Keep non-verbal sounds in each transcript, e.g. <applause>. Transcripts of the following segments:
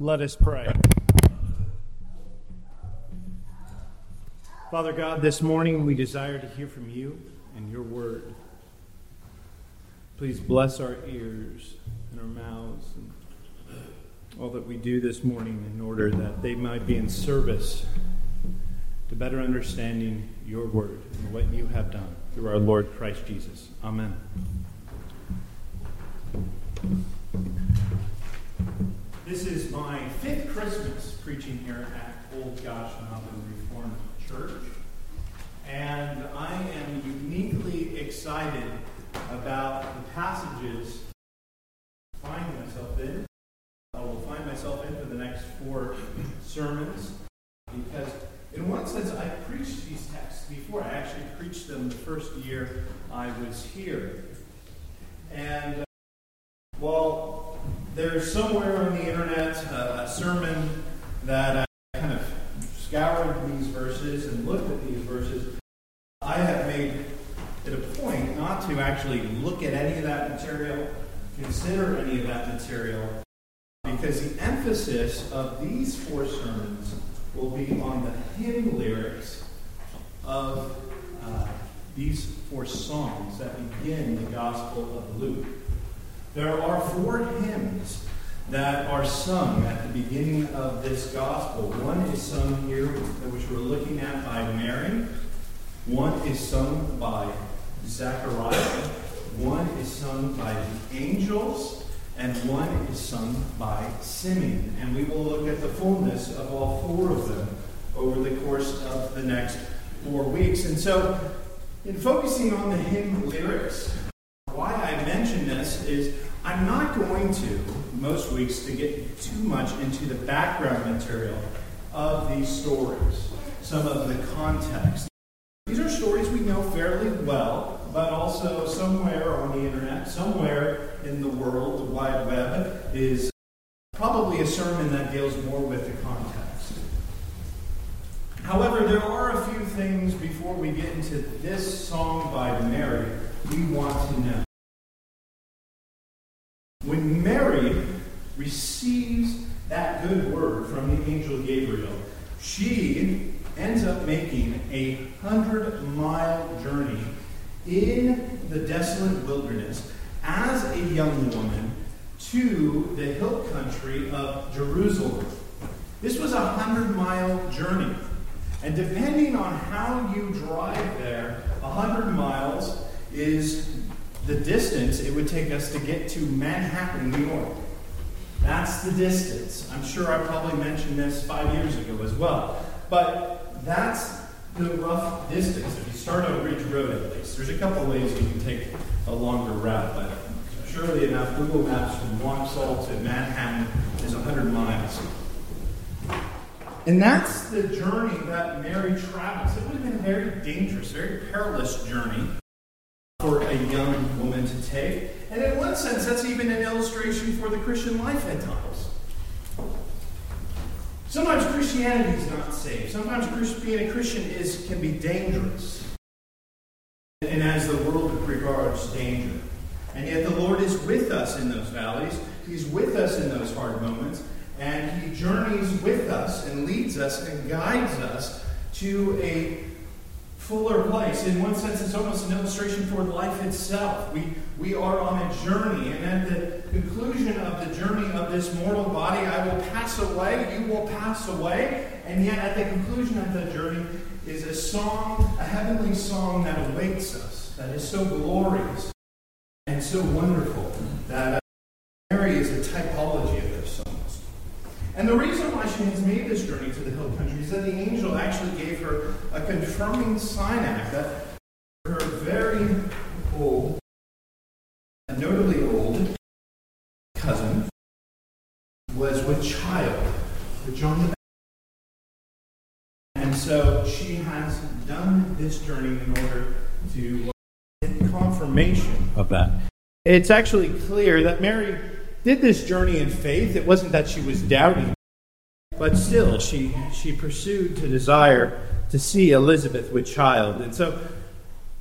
Let us pray. Father God, this morning we desire to hear from you and your word. Please bless our ears and our mouths and all that we do this morning in order that they might be in service to better understanding your word and what you have done through our Lord Christ Jesus. Amen. This is my fifth Christmas preaching here at Old Gosh Mountain Reformed Church, and I am uniquely excited about the passages I find myself in. I will find myself in for the next four sermons because, in one sense, I preached these texts before. I actually preached them the first year I was here. And uh, while there's somewhere on the internet uh, a sermon that I kind of scoured these verses and looked at these verses, I have made it a point not to actually look at any of that material, consider any of that material, because the emphasis of these four sermons will be on the hymn lyrics of uh, these four songs that begin the Gospel of Luke. There are four hymns that are sung at the beginning of this Gospel. One is sung here, which we're looking at by Mary. One is sung by Zechariah. One is sung by the angels and one is sung by Simeon. And we will look at the fullness of all four of them over the course of the next four weeks. And so, in focusing on the hymn lyrics, why I mention this is I'm not going to, most weeks, to get too much into the background material of these stories, some of the context. These are stories we know fairly well, but also somewhere on the internet, somewhere in the world, the wide web, is probably a sermon that deals more with the context. However, there are a few things before we get into this song by Mary we want to know. When Mary receives that good word from the angel Gabriel, she ends up making a hundred mile journey in the desolate wilderness as a young woman to the hill country of Jerusalem. This was a hundred mile journey. And depending on how you drive there, a hundred miles is the distance it would take us to get to Manhattan, New York. That's the distance. I'm sure I probably mentioned this five years ago as well. But that's the rough distance. If you start on Ridge Road, at least, there's a couple ways you can take a longer route, but surely enough, Google Maps from Waxhaw to Manhattan is 100 miles. And that's the journey that Mary travels. It would have been a very dangerous, very perilous journey for a young woman to take. And in one sense, that's even an illustration for the Christian life at times. Sometimes Christianity is not safe. Sometimes being a Christian is, can be dangerous. And as the world regards danger. And yet the Lord is with us in those valleys. He's with us in those hard moments. And He journeys with us and leads us and guides us to a fuller place. In one sense, it's almost an illustration for life itself. We, we are on a journey, and at the conclusion of the journey of this mortal body, I will pass away, you will pass away, and yet at the conclusion of the journey is a song, a heavenly song that awaits us, that is so glorious and so wonderful that uh, Mary is a typology. And the reason why she has made this journey to the hill country is that the angel actually gave her a confirming sign act that her very old, notably old cousin was with child, with John the And so she has done this journey in order to get confirmation of that. It's actually clear that Mary did this journey in faith. It wasn't that she was doubting, but still she she pursued to desire to see Elizabeth with child. And so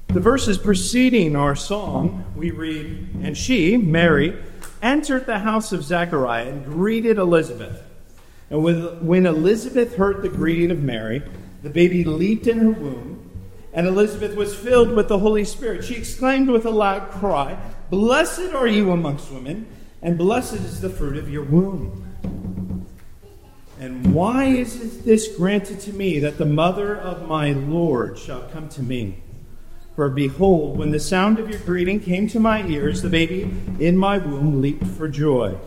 the verses preceding our song, we read, And she, Mary, entered the house of Zechariah and greeted Elizabeth. And when Elizabeth heard the greeting of Mary, the baby leaped in her womb, and Elizabeth was filled with the Holy Spirit. She exclaimed with a loud cry, Blessed are you amongst women, and blessed is the fruit of your womb. And why is this granted to me that the mother of my Lord shall come to me? For behold, when the sound of your greeting came to my ears, the baby in my womb leaped for joy.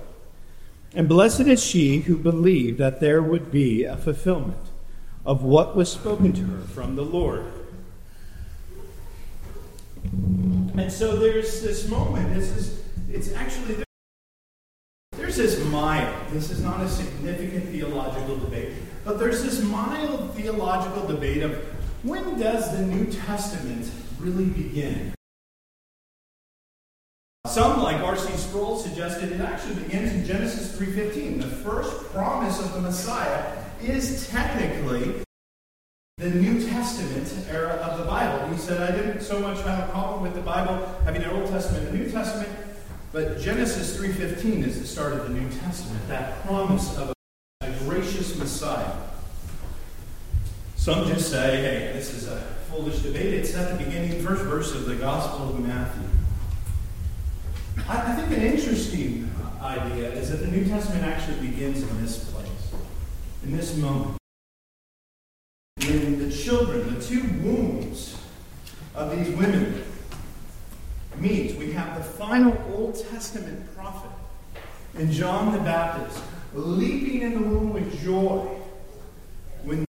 And blessed is she who believed that there would be a fulfillment of what was spoken to her from the Lord. And so there's this moment. This is it's actually this mild. This is not a significant theological debate, but there's this mild theological debate of when does the New Testament really begin? Some, like R.C. Sproul, suggested it actually begins in Genesis 3.15. The first promise of the Messiah is technically the New Testament era of the Bible. He said, I didn't so much have a problem with the Bible having an Old Testament and New Testament, but Genesis 3.15 is the start of the New Testament, that promise of a gracious Messiah. Some just say, hey, this is a foolish debate. It's at the beginning, first verse of the Gospel of Matthew. I, I think an interesting idea is that the New Testament actually begins in this place, in this moment. When the children, the two wombs of these women meet, we have the final Old Testament prophet in John the Baptist leaping in the womb with joy when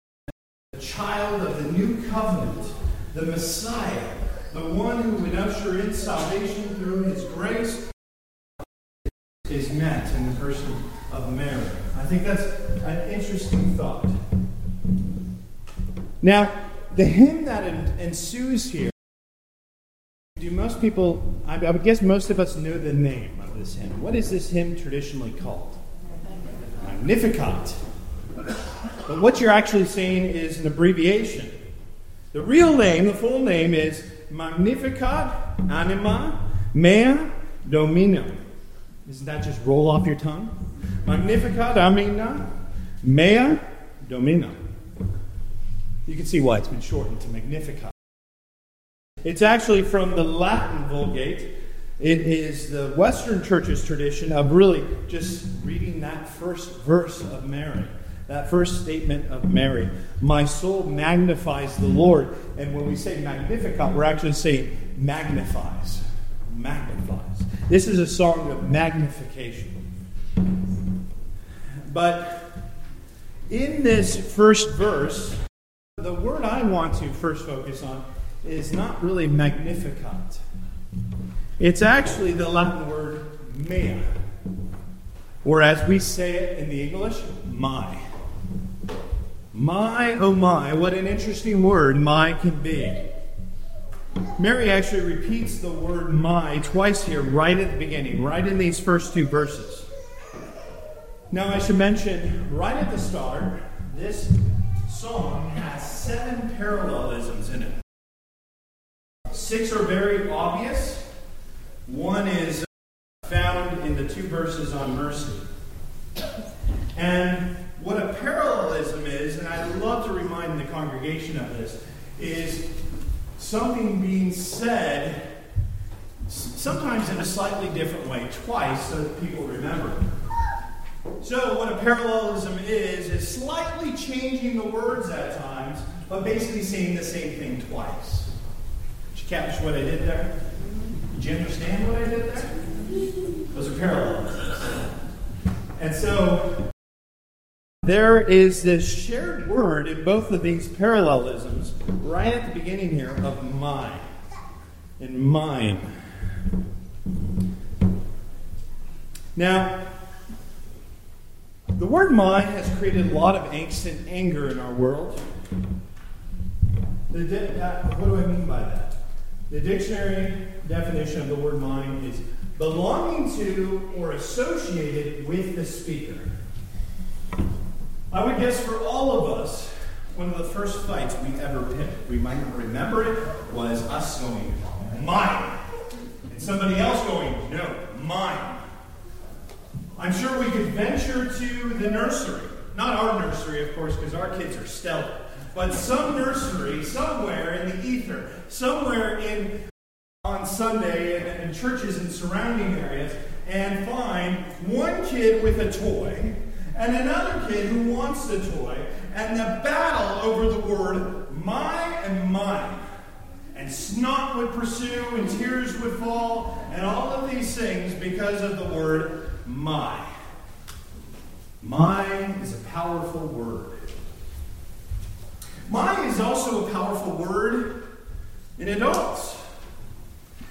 the child of the new covenant, the Messiah, the one who would usher in salvation through his grace is met in the person of Mary. I think that's an interesting thought. Now, the hymn that ensues here, do most people, I would guess most of us know the name of this hymn. What is this hymn traditionally called? Magnificat. But what you're actually saying is an abbreviation. The real name, the full name is Magnificat anima mea domino. Doesn't that just roll off your tongue? Magnificat anima mea domino. You can see why it's been shortened to Magnificat. It's actually from the Latin Vulgate. It is the Western Church's tradition of really just reading that first verse of Mary. That first statement of Mary, my soul magnifies the Lord. And when we say magnificat, we're actually saying magnifies. Magnifies. This is a song of magnification. But in this first verse, the word I want to first focus on is not really magnificat. It's actually the Latin word mea, or as we say it in the English, my. My, oh my, what an interesting word my can be. Mary actually repeats the word my twice here, right at the beginning, right in these first two verses. Now, I should mention right at the start, this song has seven parallelisms in it. Six are very obvious, one is uh, found in the two verses on mercy. And what a parallelism is, and I love to remind the congregation of this, is something being said sometimes in a slightly different way, twice, so that people remember. So, what a parallelism is, is slightly changing the words at times, but basically saying the same thing twice. Catch what I did there? Did you understand what I did there? Those are parallelisms. And so, there is this shared word in both of these parallelisms right at the beginning here of mine. In mine. Now, the word mine has created a lot of angst and anger in our world. Uh, what do I mean by that? The dictionary definition of the word mine is belonging to or associated with the speaker. I would guess for all of us, one of the first fights we ever picked, we might not remember it, was us going, mine. And somebody else going, no, mine. I'm sure we could venture to the nursery not our nursery, of course, because our kids are stellar, but some nursery somewhere in the ether, somewhere in on Sunday in, in churches and surrounding areas, and find one kid with a toy and another kid who wants the toy, and the battle over the word my and mine. And snot would pursue, and tears would fall, and all of these things because of the word my. My is a powerful word. My is also a powerful word in adults.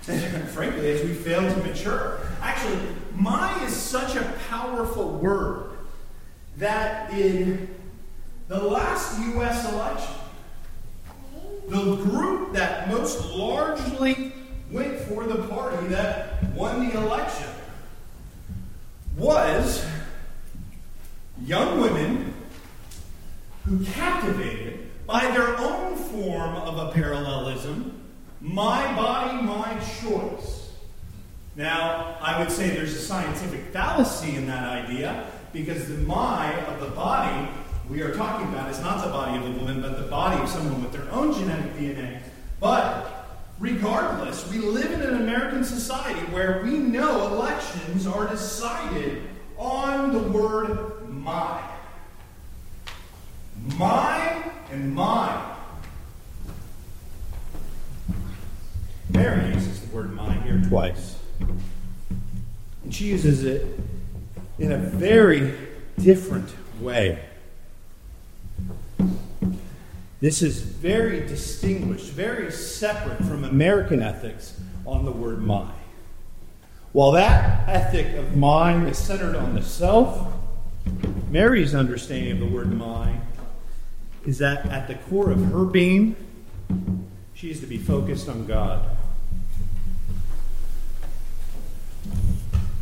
And <laughs> frankly, as we fail to mature. Actually, my is such a powerful word that in the last U.S. election, the group that most largely went for the party that won the election was young women who captivated by their own form of a parallelism my body, my choice. Now, I would say there's a scientific fallacy in that idea because the my of the body we are talking about is not the body of a woman, but the body of someone with their own genetic DNA. But regardless, we live in an American society where we know elections are decided on the word my. My and mine. Mary uses the word mine here twice. And she uses it in a very different way. This is very distinguished, very separate from American ethics on the word my. While that ethic of mine is centered on the self, Mary's understanding of the word my is that at the core of her being, she is to be focused on God.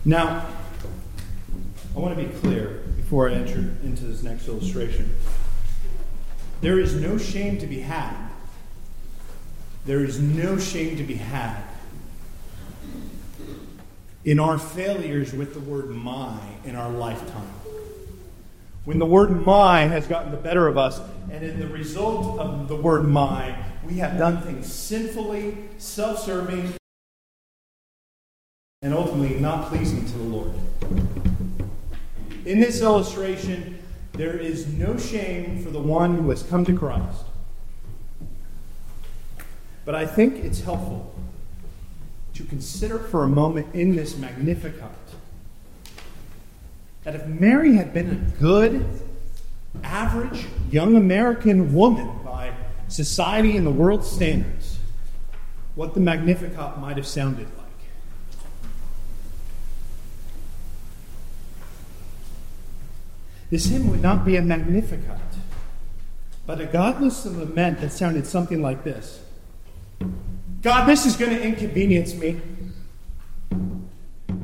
Now, I want to be clear before I enter into this next illustration. There is no shame to be had. There is no shame to be had in our failures with the word my in our lifetime. When the word my has gotten the better of us, and in the result of the word my, we have done things sinfully, self serving, and ultimately not pleasing to the Lord. In this illustration, there is no shame for the one who has come to Christ. But I think it's helpful to consider for a moment in this Magnificat that if Mary had been a good, average young American woman by society and the world's standards, what the Magnificat might have sounded like. This hymn would not be a Magnificat, but a godless lament that sounded something like this God, this is going to inconvenience me.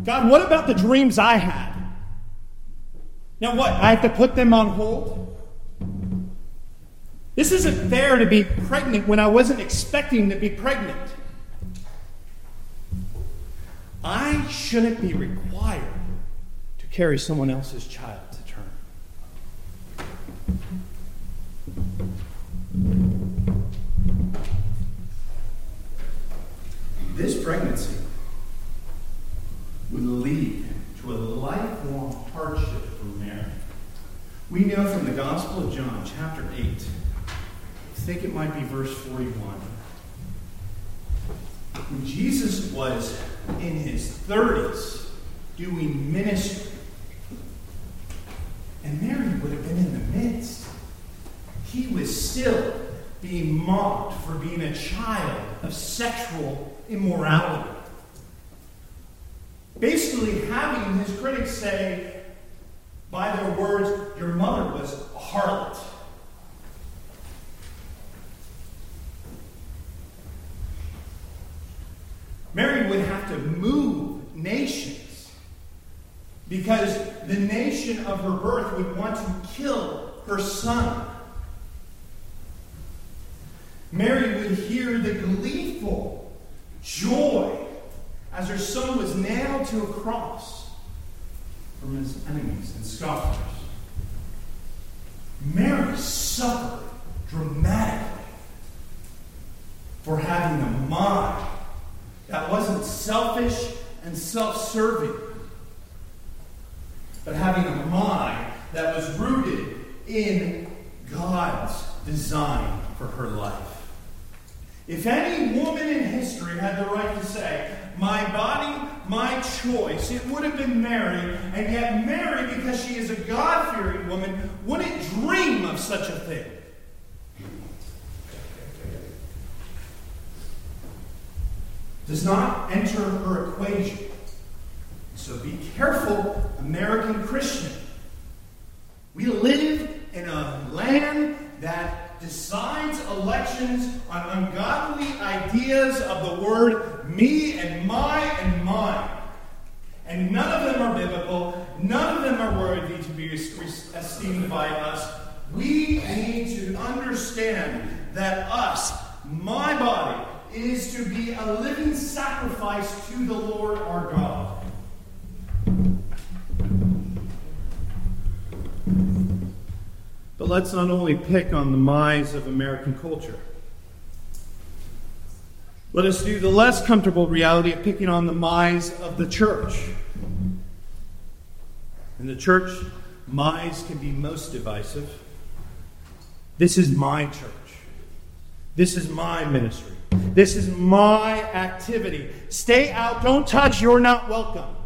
God, what about the dreams I had? Now, what? I have to put them on hold? This isn't fair to be pregnant when I wasn't expecting to be pregnant. I shouldn't be required to carry someone else's child. To term. This pregnancy would lead to a lifelong hardship. We know from the Gospel of John, chapter 8, I think it might be verse 41. When Jesus was in his 30s doing ministry, and Mary would have been in the midst, he was still being mocked for being a child of sexual immorality. Basically, having his critics say, by their words, your mother was a harlot. Mary would have to move nations because the nation of her birth would want to kill her son. Mary would hear the gleeful joy as her son was nailed to a cross from his enemies and scoffers. Mary suffered dramatically for having a mind that wasn't selfish and self serving, but having a mind that was rooted in God's design for her life. If any woman in history had the right to say, my body, my choice, it would have been Mary, and yet Mary, because she is a God fearing woman, wouldn't dream of such a thing. Does not enter her equation. So be careful, American Christian. We live in a land that decides elections on ungodly ideas of the word me and my and mine. And none of them are biblical, none of them are worthy to be esteemed by us. We need to understand that us, my body, is to be a living sacrifice to the Lord our God. But let's not only pick on the minds of American culture. Let us do the less comfortable reality of picking on the minds of the church. In the church, minds can be most divisive. This is my church. This is my ministry. This is my activity. Stay out, don't touch, you're not welcome.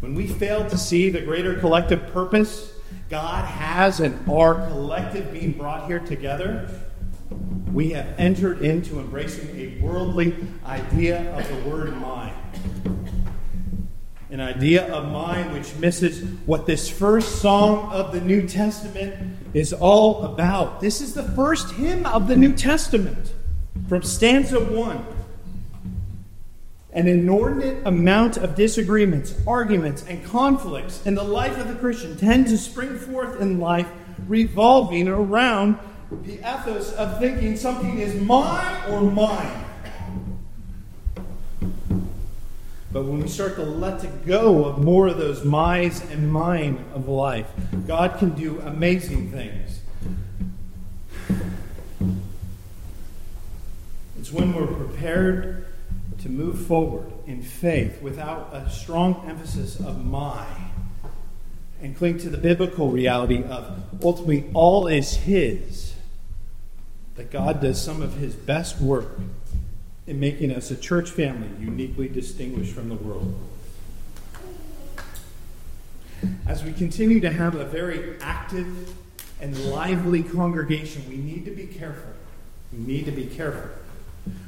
When we fail to see the greater collective purpose God has in our collective being brought here together, we have entered into embracing a worldly idea of the word mind. An idea of mind which misses what this first song of the New Testament is all about. This is the first hymn of the New Testament from stanza 1 an inordinate amount of disagreements, arguments, and conflicts in the life of the Christian tend to spring forth in life revolving around the ethos of thinking something is mine or mine. But when we start to let go of more of those my's and mine of life, God can do amazing things. It's when we're prepared to move forward in faith without a strong emphasis of my and cling to the biblical reality of ultimately all is His, that God does some of His best work in making us a church family uniquely distinguished from the world. As we continue to have a very active and lively congregation, we need to be careful. We need to be careful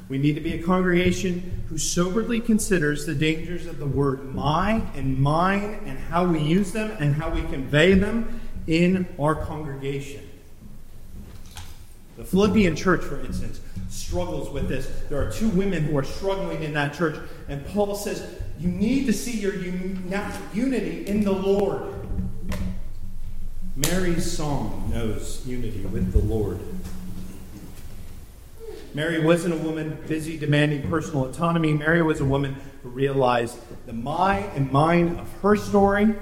we need to be a congregation who soberly considers the dangers of the word my and mine and how we use them and how we convey them in our congregation. The Philippian church, for instance, struggles with this. There are two women who are struggling in that church, and Paul says, You need to see your unity in the Lord. Mary's song knows unity with the Lord. Mary wasn't a woman busy demanding personal autonomy. Mary was a woman who realized the my and mine of her story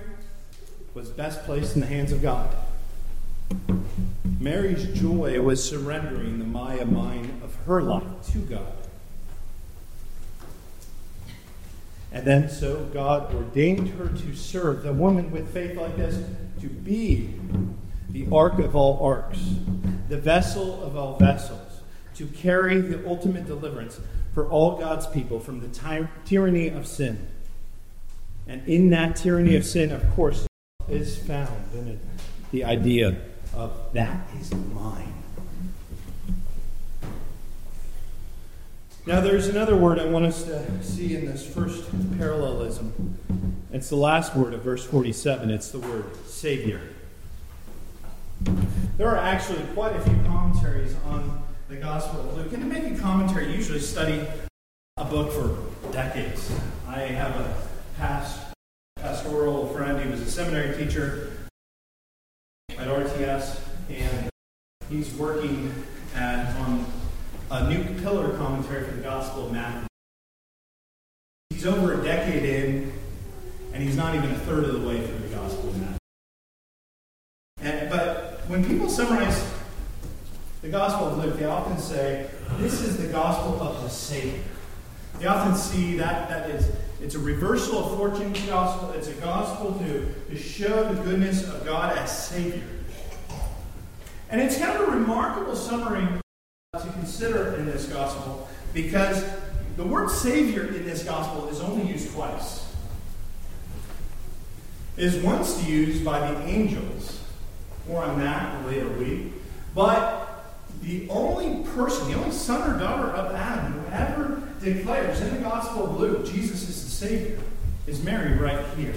was best placed in the hands of God. Mary's joy was surrendering the Maya mind of her life to God. And then so God ordained her to serve the woman with faith like this to be the ark of all arks, the vessel of all vessels to carry the ultimate deliverance for all God's people from the ty- tyranny of sin. And in that tyranny of sin, of course, is found in it the idea of that is mine. Now, there's another word I want us to see in this first parallelism. It's the last word of verse 47. It's the word Savior. There are actually quite a few commentaries on the Gospel of Luke. And to make a commentary, you usually study a book for decades. I have a past pastoral friend. He was a seminary teacher at RTS, and he's working at, on a new pillar commentary for the Gospel of Matthew. He's over a decade in, and he's not even a third of the way through the Gospel of Matthew. And, but when people summarize the Gospel of Luke, they often say, this is the gospel of the Savior. They often see that that is it's a reversal of fortune gospel. It's a gospel to, to show the goodness of God as Savior. And it's kind of a remarkable summary to consider in this gospel because the word Savior in this gospel is only used twice. It is once used by the angels, more on that later week, but the only person, the only son or daughter of Adam who ever declares in the Gospel of Luke Jesus is the Savior is Mary right here.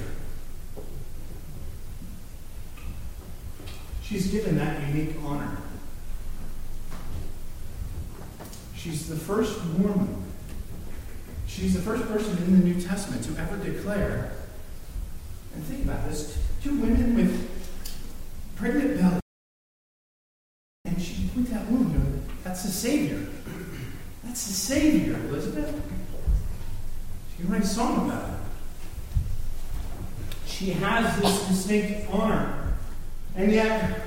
She's given that unique honor. She's the first woman. She's the first person in the New Testament to ever declare. And think about this two women with pregnant bellies. And she points out womb. That's the Savior. That's the Savior, Elizabeth. She can write a song about it. She has this distinct honor. And yet,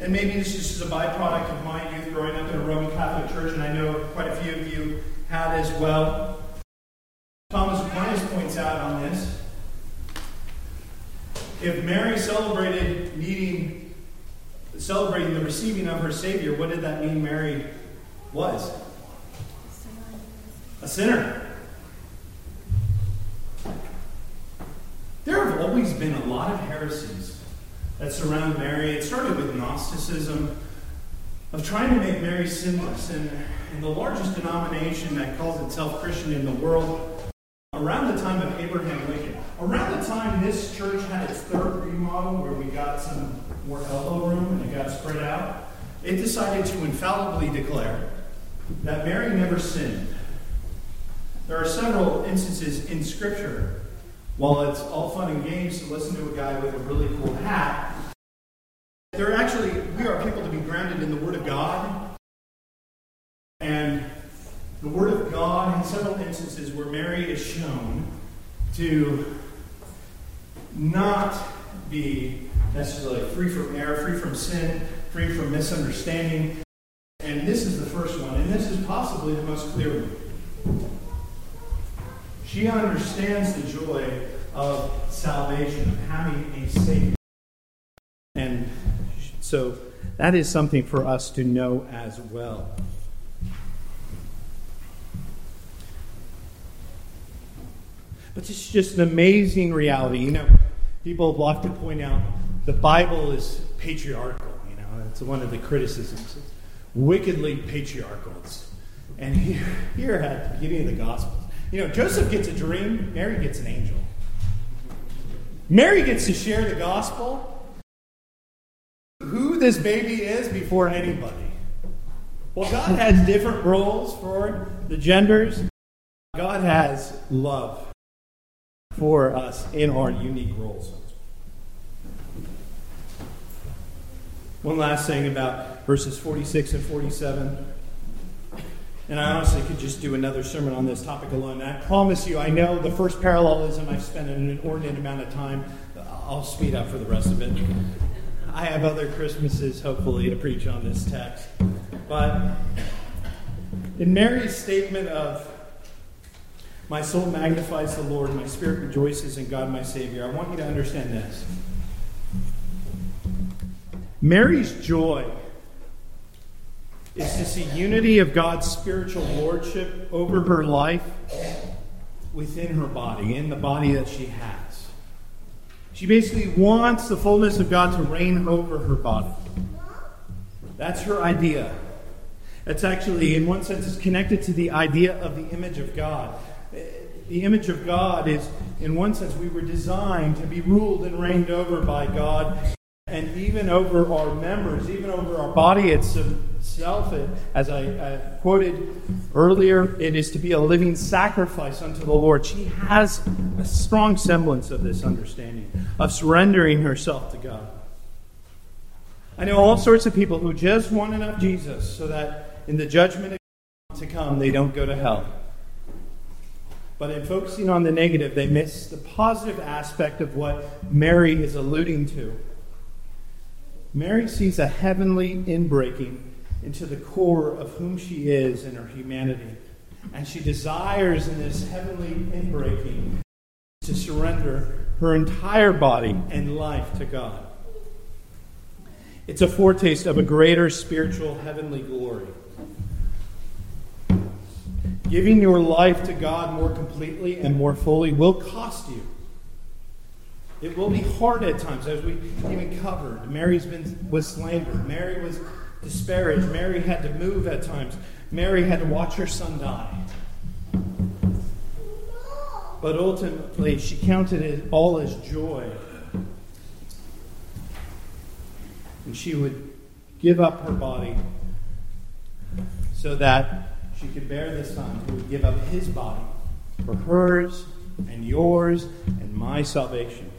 and maybe this is just a byproduct of my youth growing up in a Roman Catholic church, and I know quite a few of you had as well. Thomas Aquinas points out on this. If Mary celebrated meeting, celebrating the receiving of her Savior, what did that mean Mary was? A sinner. There have always been a lot of heresies that surround Mary. It started with Gnosticism, of trying to make Mary sinless. And, and the largest denomination that calls itself Christian in the world, around the time of Abraham Lincoln, around the time this church had its third remodel, where we got some more elbow room and it got spread out, it decided to infallibly declare that Mary never sinned. There are several instances in Scripture while it's all fun and games to listen to a guy with a really cool hat, there are actually, we are people to be grounded in the Word of God. And the Word of God, in several instances where Mary is shown to not be necessarily free from error, free from sin, free from misunderstanding. And this is the first one, and this is possibly the most clear one. She understands the joy of salvation, of having a Savior. And so that is something for us to know as well. But is just an amazing reality. You know, people love to point out the Bible is patriarchal. You know, that's one of the criticisms. It's wickedly patriarchal. And here, here at the beginning of the Gospel, you know, Joseph gets a dream, Mary gets an angel. Mary gets to share the gospel, who this baby is before anybody. Well, God has different roles for the genders. God has love for us in our unique roles. One last thing about verses 46 and 47. And I honestly could just do another sermon on this topic alone. And I promise you, I know the first parallelism I've spent an inordinate amount of time. I'll speed up for the rest of it. I have other Christmases, hopefully, to preach on this text. But in Mary's statement of, My soul magnifies the Lord, my spirit rejoices in God my Savior, I want you to understand this. Mary's joy is to see unity of God's spiritual lordship over her life within her body, in the body that she has. She basically wants the fullness of God to reign over her body. That's her idea. That's actually, in one sense, is connected to the idea of the image of God. The image of God is, in one sense, we were designed to be ruled and reigned over by God and even over our members, even over our body itself. As I uh, quoted earlier, it is to be a living sacrifice unto the Lord. She has a strong semblance of this understanding, of surrendering herself to God. I know all sorts of people who just want enough Jesus so that in the judgment to come, they don't go to hell. But in focusing on the negative, they miss the positive aspect of what Mary is alluding to. Mary sees a heavenly inbreaking into the core of whom she is in her humanity. And she desires in this heavenly inbreaking to surrender her entire body and life to God. It's a foretaste of a greater spiritual heavenly glory. Giving your life to God more completely and more fully will cost you. It will be hard at times, as we even covered. Mary's been was slandered. Mary was disparaged. Mary had to move at times. Mary had to watch her son die. But ultimately, she counted it all as joy. And she would give up her body so that she could bear the Son who would give up his body for hers and yours and my salvation.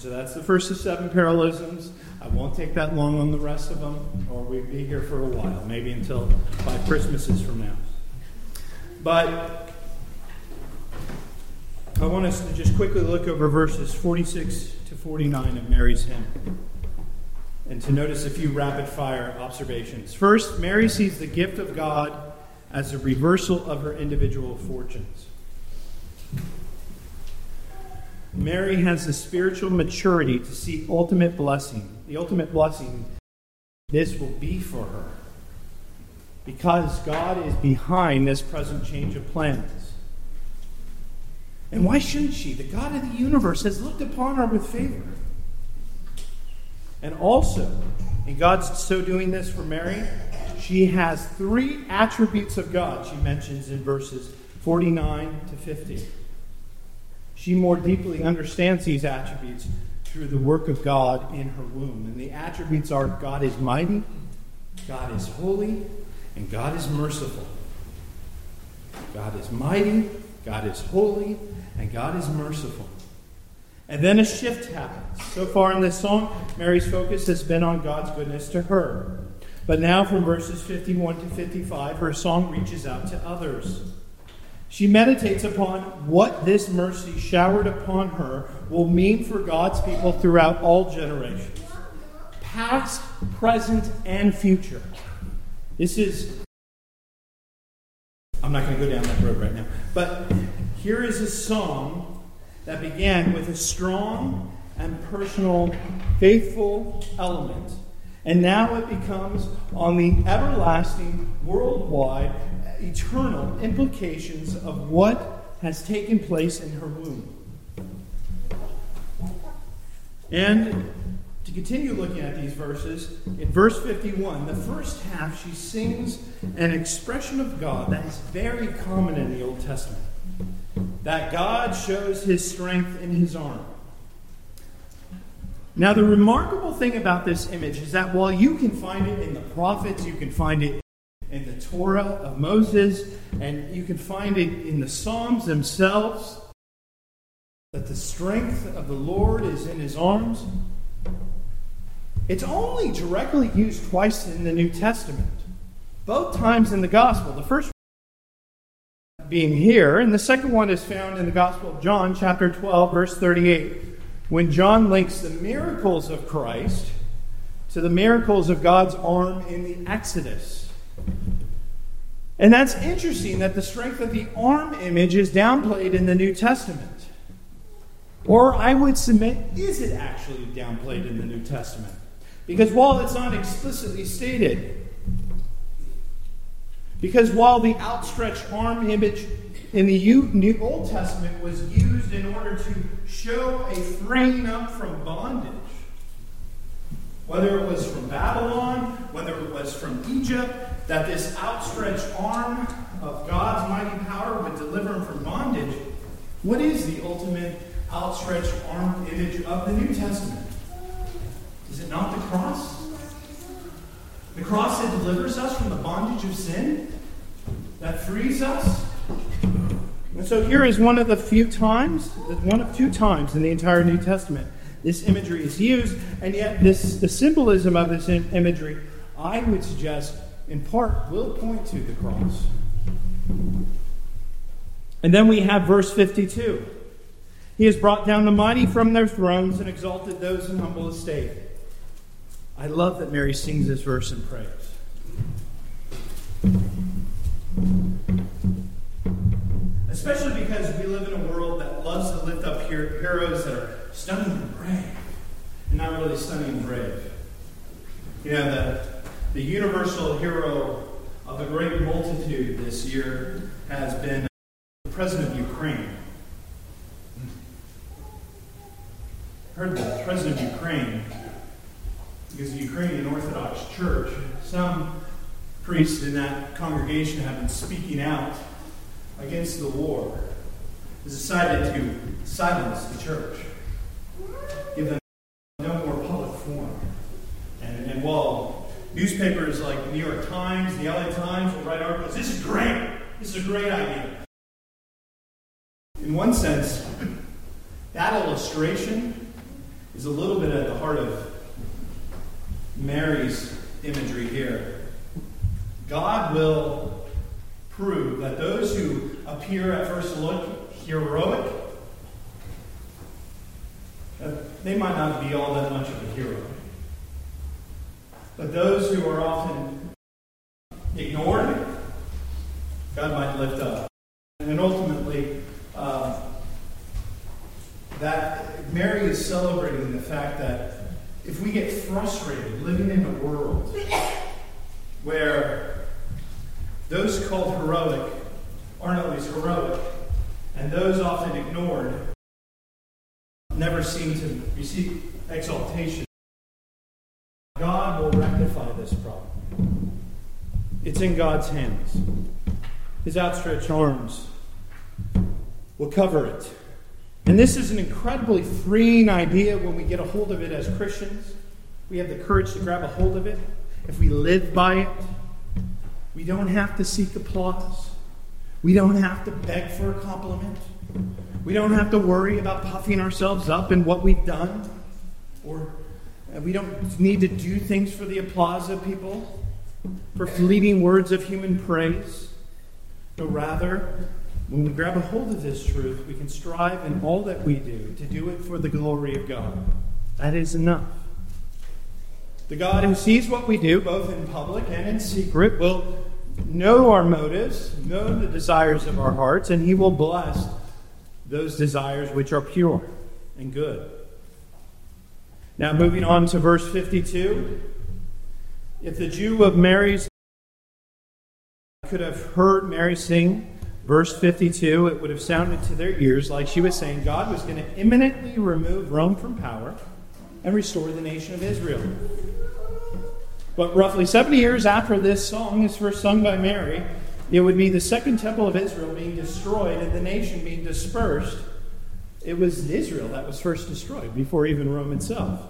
So that's the first of seven parallelisms. I won't take that long on the rest of them, or we'd be here for a while, maybe until five Christmases from now. But I want us to just quickly look over verses 46 to 49 of Mary's hymn and to notice a few rapid fire observations. First, Mary sees the gift of God as a reversal of her individual fortunes. Mary has the spiritual maturity to see ultimate blessing. The ultimate blessing, this will be for her. Because God is behind this present change of plans. And why shouldn't she? The God of the universe has looked upon her with favor. And also, in God's so doing this for Mary, she has three attributes of God she mentions in verses 49 to 50 she more deeply understands these attributes through the work of God in her womb. And the attributes are God is mighty, God is holy, and God is merciful. God is mighty, God is holy, and God is merciful. And then a shift happens. So far in this song, Mary's focus has been on God's goodness to her. But now, from verses 51 to 55, her song reaches out to others. She meditates upon what this mercy showered upon her will mean for God's people throughout all generations, past, present, and future. This is, I'm not going to go down that road right now, but here is a song that began with a strong and personal, faithful element. And now it becomes on the everlasting, worldwide, eternal implications of what has taken place in her womb. And to continue looking at these verses, in verse 51, the first half, she sings an expression of God that is very common in the Old Testament that God shows his strength in his arm. Now, the remarkable thing about this image is that while you can find it in the prophets, you can find it in the Torah of Moses, and you can find it in the Psalms themselves that the strength of the Lord is in his arms. It's only directly used twice in the New Testament, both times in the Gospel. The first being here, and the second one is found in the Gospel of John, chapter 12, verse 38, when John links the miracles of Christ to the miracles of God's arm in the Exodus. And that's interesting that the strength of the arm image is downplayed in the New Testament. Or I would submit, is it actually downplayed in the New Testament? Because while it's not explicitly stated, because while the outstretched arm image in the Old Testament was used in order to show a freeing up from bondage, whether it was from Babylon, whether it was from Egypt, that this outstretched arm of God's mighty power would deliver him from bondage. What is the ultimate outstretched arm image of the New Testament? Is it not the cross? The cross that delivers us from the bondage of sin, that frees us. And so here is one of the few times, one of two times in the entire New Testament, this imagery is used, and yet this the symbolism of this imagery, I would suggest, in part will point to the cross. And then we have verse 52. He has brought down the mighty from their thrones and exalted those in humble estate. I love that Mary sings this verse in praise. Especially because we live in a world that loves to lift up heroes that are stunning and brave, and not really stunning and brave. You know, the the universal hero of the great multitude this year has been the president of Ukraine. Hmm. heard the president of Ukraine, because the Ukrainian Orthodox Church, some priests in that congregation have been speaking out against the war, has decided to silence the church, give them no more public forum. And, and while newspapers like the New York Times, the LA Times will write articles, this is great, this is a great idea. In one sense, that illustration is a little bit at the heart of Mary's imagery here. God will prove that those who appear at first look heroic, uh, they might not be all that much of a hero. But those who are often ignored, God might lift up. And ultimately, uh, that Mary is celebrating the fact that if we get frustrated living in a world where those called heroic aren't always heroic, and those often ignored never seem to receive exaltation, God will rectify this problem. It's in God's hands. His outstretched arms will cover it. And this is an incredibly freeing idea when we get a hold of it as Christians. We have the courage to grab a hold of it. If we live by it, we don't have to seek applause. We don't have to beg for a compliment. We don't have to worry about puffing ourselves up in what we've done. Or Uh, we don't need to do things for the applause of people, for fleeting words of human praise. But rather, when we grab a hold of this truth, we can strive in all that we do to do it for the glory of God. That is enough. The God who sees what we do, both in public and in secret, will know our motives, know the desires of our hearts, and He will bless those desires which are pure and good. Now, moving on to verse 52. If the Jew of Mary's could have heard Mary sing, verse 52, it would have sounded to their ears like she was saying God was going to imminently remove Rome from power and restore the nation of Israel. But roughly 70 years after this song is first sung by Mary, it would be the second temple of Israel being destroyed and the nation being dispersed. It was Israel that was first destroyed before even Rome itself.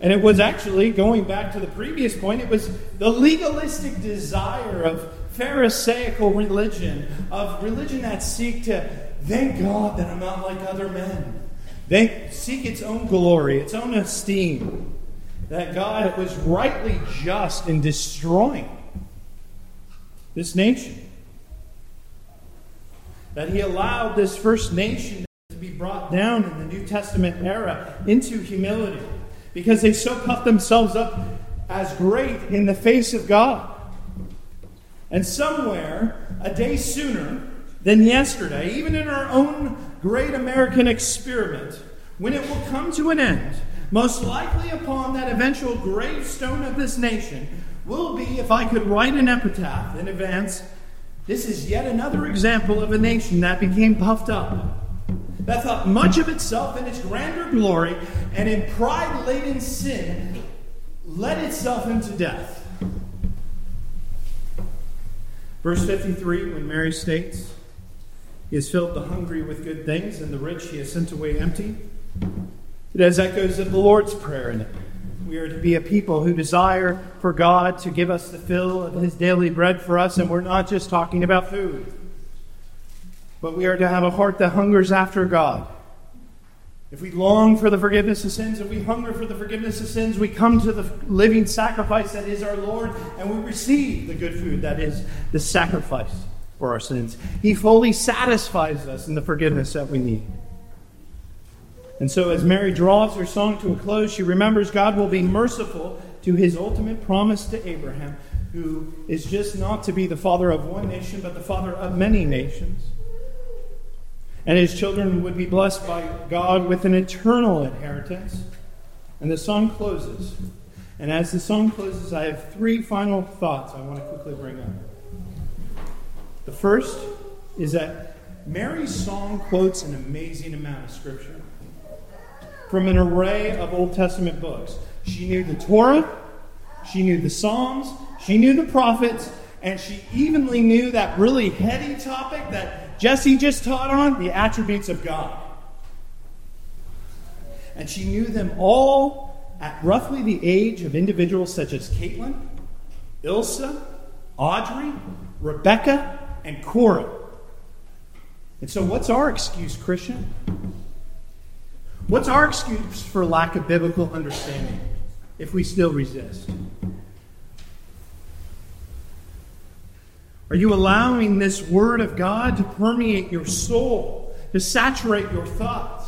And it was actually, going back to the previous point, it was the legalistic desire of Pharisaical religion, of religion that seek to thank God that I'm not like other men. They seek its own glory, its own esteem. That God was rightly just in destroying this nation. That he allowed this first nation to be brought down in the New Testament era into humility because they so puffed themselves up as great in the face of God. And somewhere, a day sooner than yesterday, even in our own great American experiment, when it will come to an end, most likely upon that eventual gravestone of this nation, will be, if I could write an epitaph in advance, this is yet another example of a nation that became puffed up, that thought much of itself in its grander glory, and in pride laden sin, led itself into death. Verse 53, when Mary states, He has filled the hungry with good things, and the rich He has sent away empty, it has echoes of the Lord's Prayer in it. We are to be a people who desire for God to give us the fill of His daily bread for us, and we're not just talking about food, but we are to have a heart that hungers after God. If we long for the forgiveness of sins, if we hunger for the forgiveness of sins, we come to the living sacrifice that is our Lord, and we receive the good food that is the sacrifice for our sins. He fully satisfies us in the forgiveness that we need. And so, as Mary draws her song to a close, she remembers God will be merciful to his ultimate promise to Abraham who is just not to be the father of one nation, but the father of many nations. And his children would be blessed by God with an eternal inheritance. And the song closes. And as the song closes, I have three final thoughts I want to quickly bring up. The first is that Mary's song quotes an amazing amount of scripture from an array of Old Testament books. She knew the Torah, she knew the Psalms, she knew the prophets, and she evenly knew that really heady topic that Jesse just taught on the attributes of God. And she knew them all at roughly the age of individuals such as Caitlin, Ilsa, Audrey, Rebecca, and Cora. And so, what's our excuse, Christian? What's our excuse for lack of biblical understanding if we still resist? Are you allowing this Word of God to permeate your soul, to saturate your thoughts?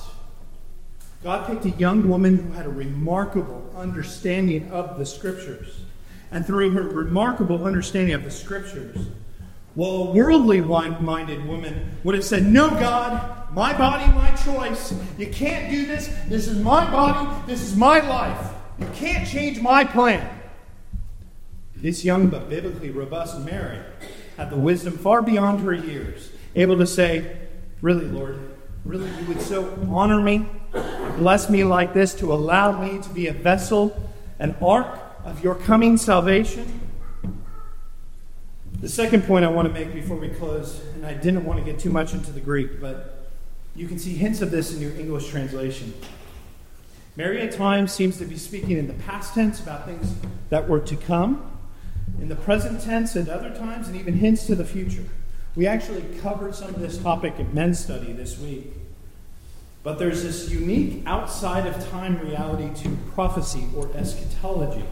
God picked a young woman who had a remarkable understanding of the Scriptures. And through her remarkable understanding of the Scriptures, well, a worldly minded woman would have said, No, God, my body, my choice. You can't do this. This is my body. This is my life. You can't change my plan. This young but biblically robust Mary had the wisdom far beyond her years, able to say, Really, Lord, really, you would so honor me, bless me like this to allow me to be a vessel, an ark of your coming salvation? The second point I want to make before we close, and I didn't want to get too much into the Greek, but you can see hints of this in your English translation. Mary at times seems to be speaking in the past tense about things that were to come in the present tense at other times, and even hints to the future. We actually covered some of this topic in men's study this week. But there's this unique outside of time reality to prophecy or eschatology.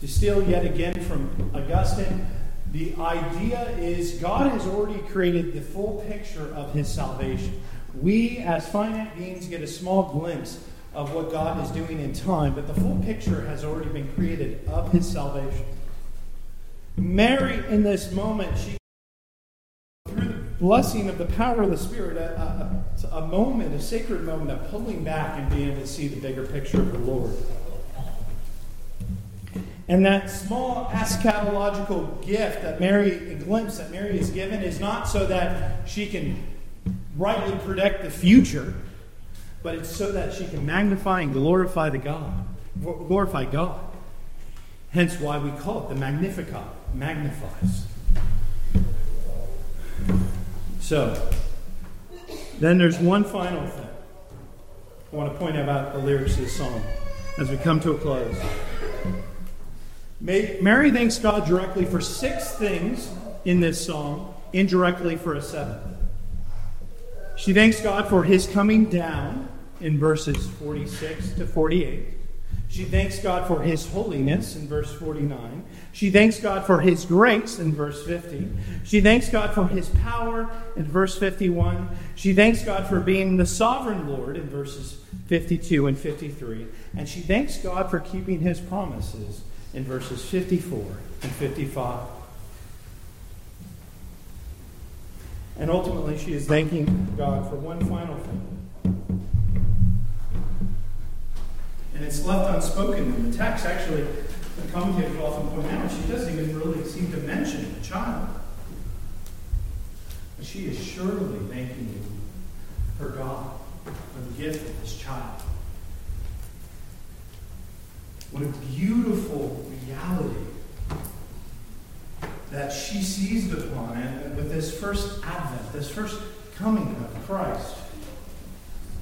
To steal yet again from Augustine, the idea is God has already created the full picture of his salvation. We, as finite beings, get a small glimpse of what God is doing in time, but the full picture has already been created of his salvation. Mary, in this moment, she, through the blessing of the power of the Spirit, a, a, a moment, a sacred moment of pulling back and being able to see the bigger picture of the Lord. And that small eschatological gift that Mary, a glimpse that Mary is given, is not so that she can rightly predict the future, but it's so that she can magnify and glorify the God, glorify God. Hence why we call it the Magnificat, magnifies. So, then there's one final thing I want to point out about the lyrics of this song as we come to a close. Mary thanks God directly for six things in this song, indirectly for a seventh. She thanks God for his coming down in verses 46 to 48. She thanks God for his holiness in verse 49. She thanks God for his grace in verse 50. She thanks God for his power in verse 51. She thanks God for being the sovereign Lord in verses 52 and 53. And she thanks God for keeping his promises in verses 54 and 55. And ultimately, she is thanking God for one final thing. And it's left unspoken in the text. Actually, the commentators often point out she doesn't even really seem to mention the child. But she is surely thanking her God for the gift of this child. What a beautiful reality that she seized upon and with this first advent, this first coming of Christ.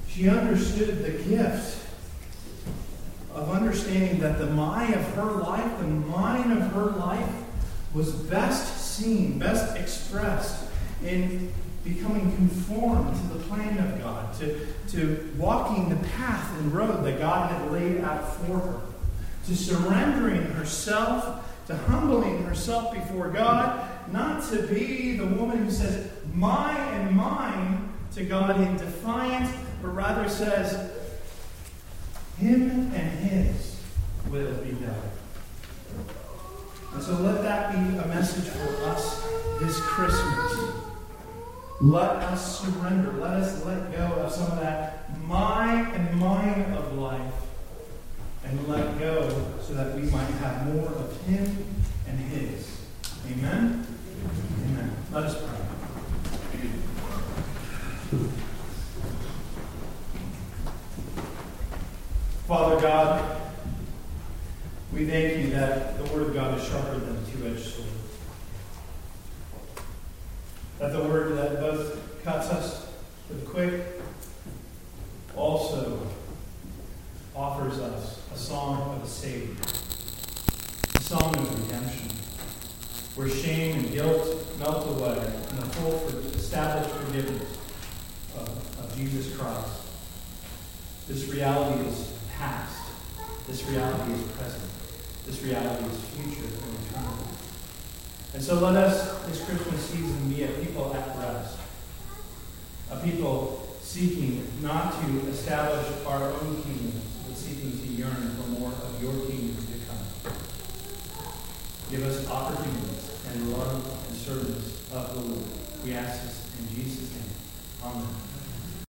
She understood the gift of understanding that the my of her life, the mine of her life, was best seen, best expressed in becoming conformed to the plan of God, to, to walking the path and road that God had laid out for her, to surrendering herself, to humbling herself before God, not to be the woman who says, my and mine to God in defiance, but rather says, him and his will be done. And so let that be a message for us this Christmas. Let us surrender. Let us let go of some of that my and mine of life and let go so that we might have more of Him and His. Amen? Amen. Let us pray. Father God, we thank you that the Word of God is sharper than a two edged sword. That the Word that both cuts us to the quick also offers us a song of a Savior, a song of redemption, where shame and guilt melt away in the full established forgiveness of, of Jesus Christ. This reality is past. This reality is present. This reality is future and eternal. And so let us, this Christmas season, be a people at rest. A people seeking not to establish our own kingdoms, but seeking to yearn for more of your kingdom to come. Give us opportunities and love and service of the Lord. We ask this in Jesus' name. Amen.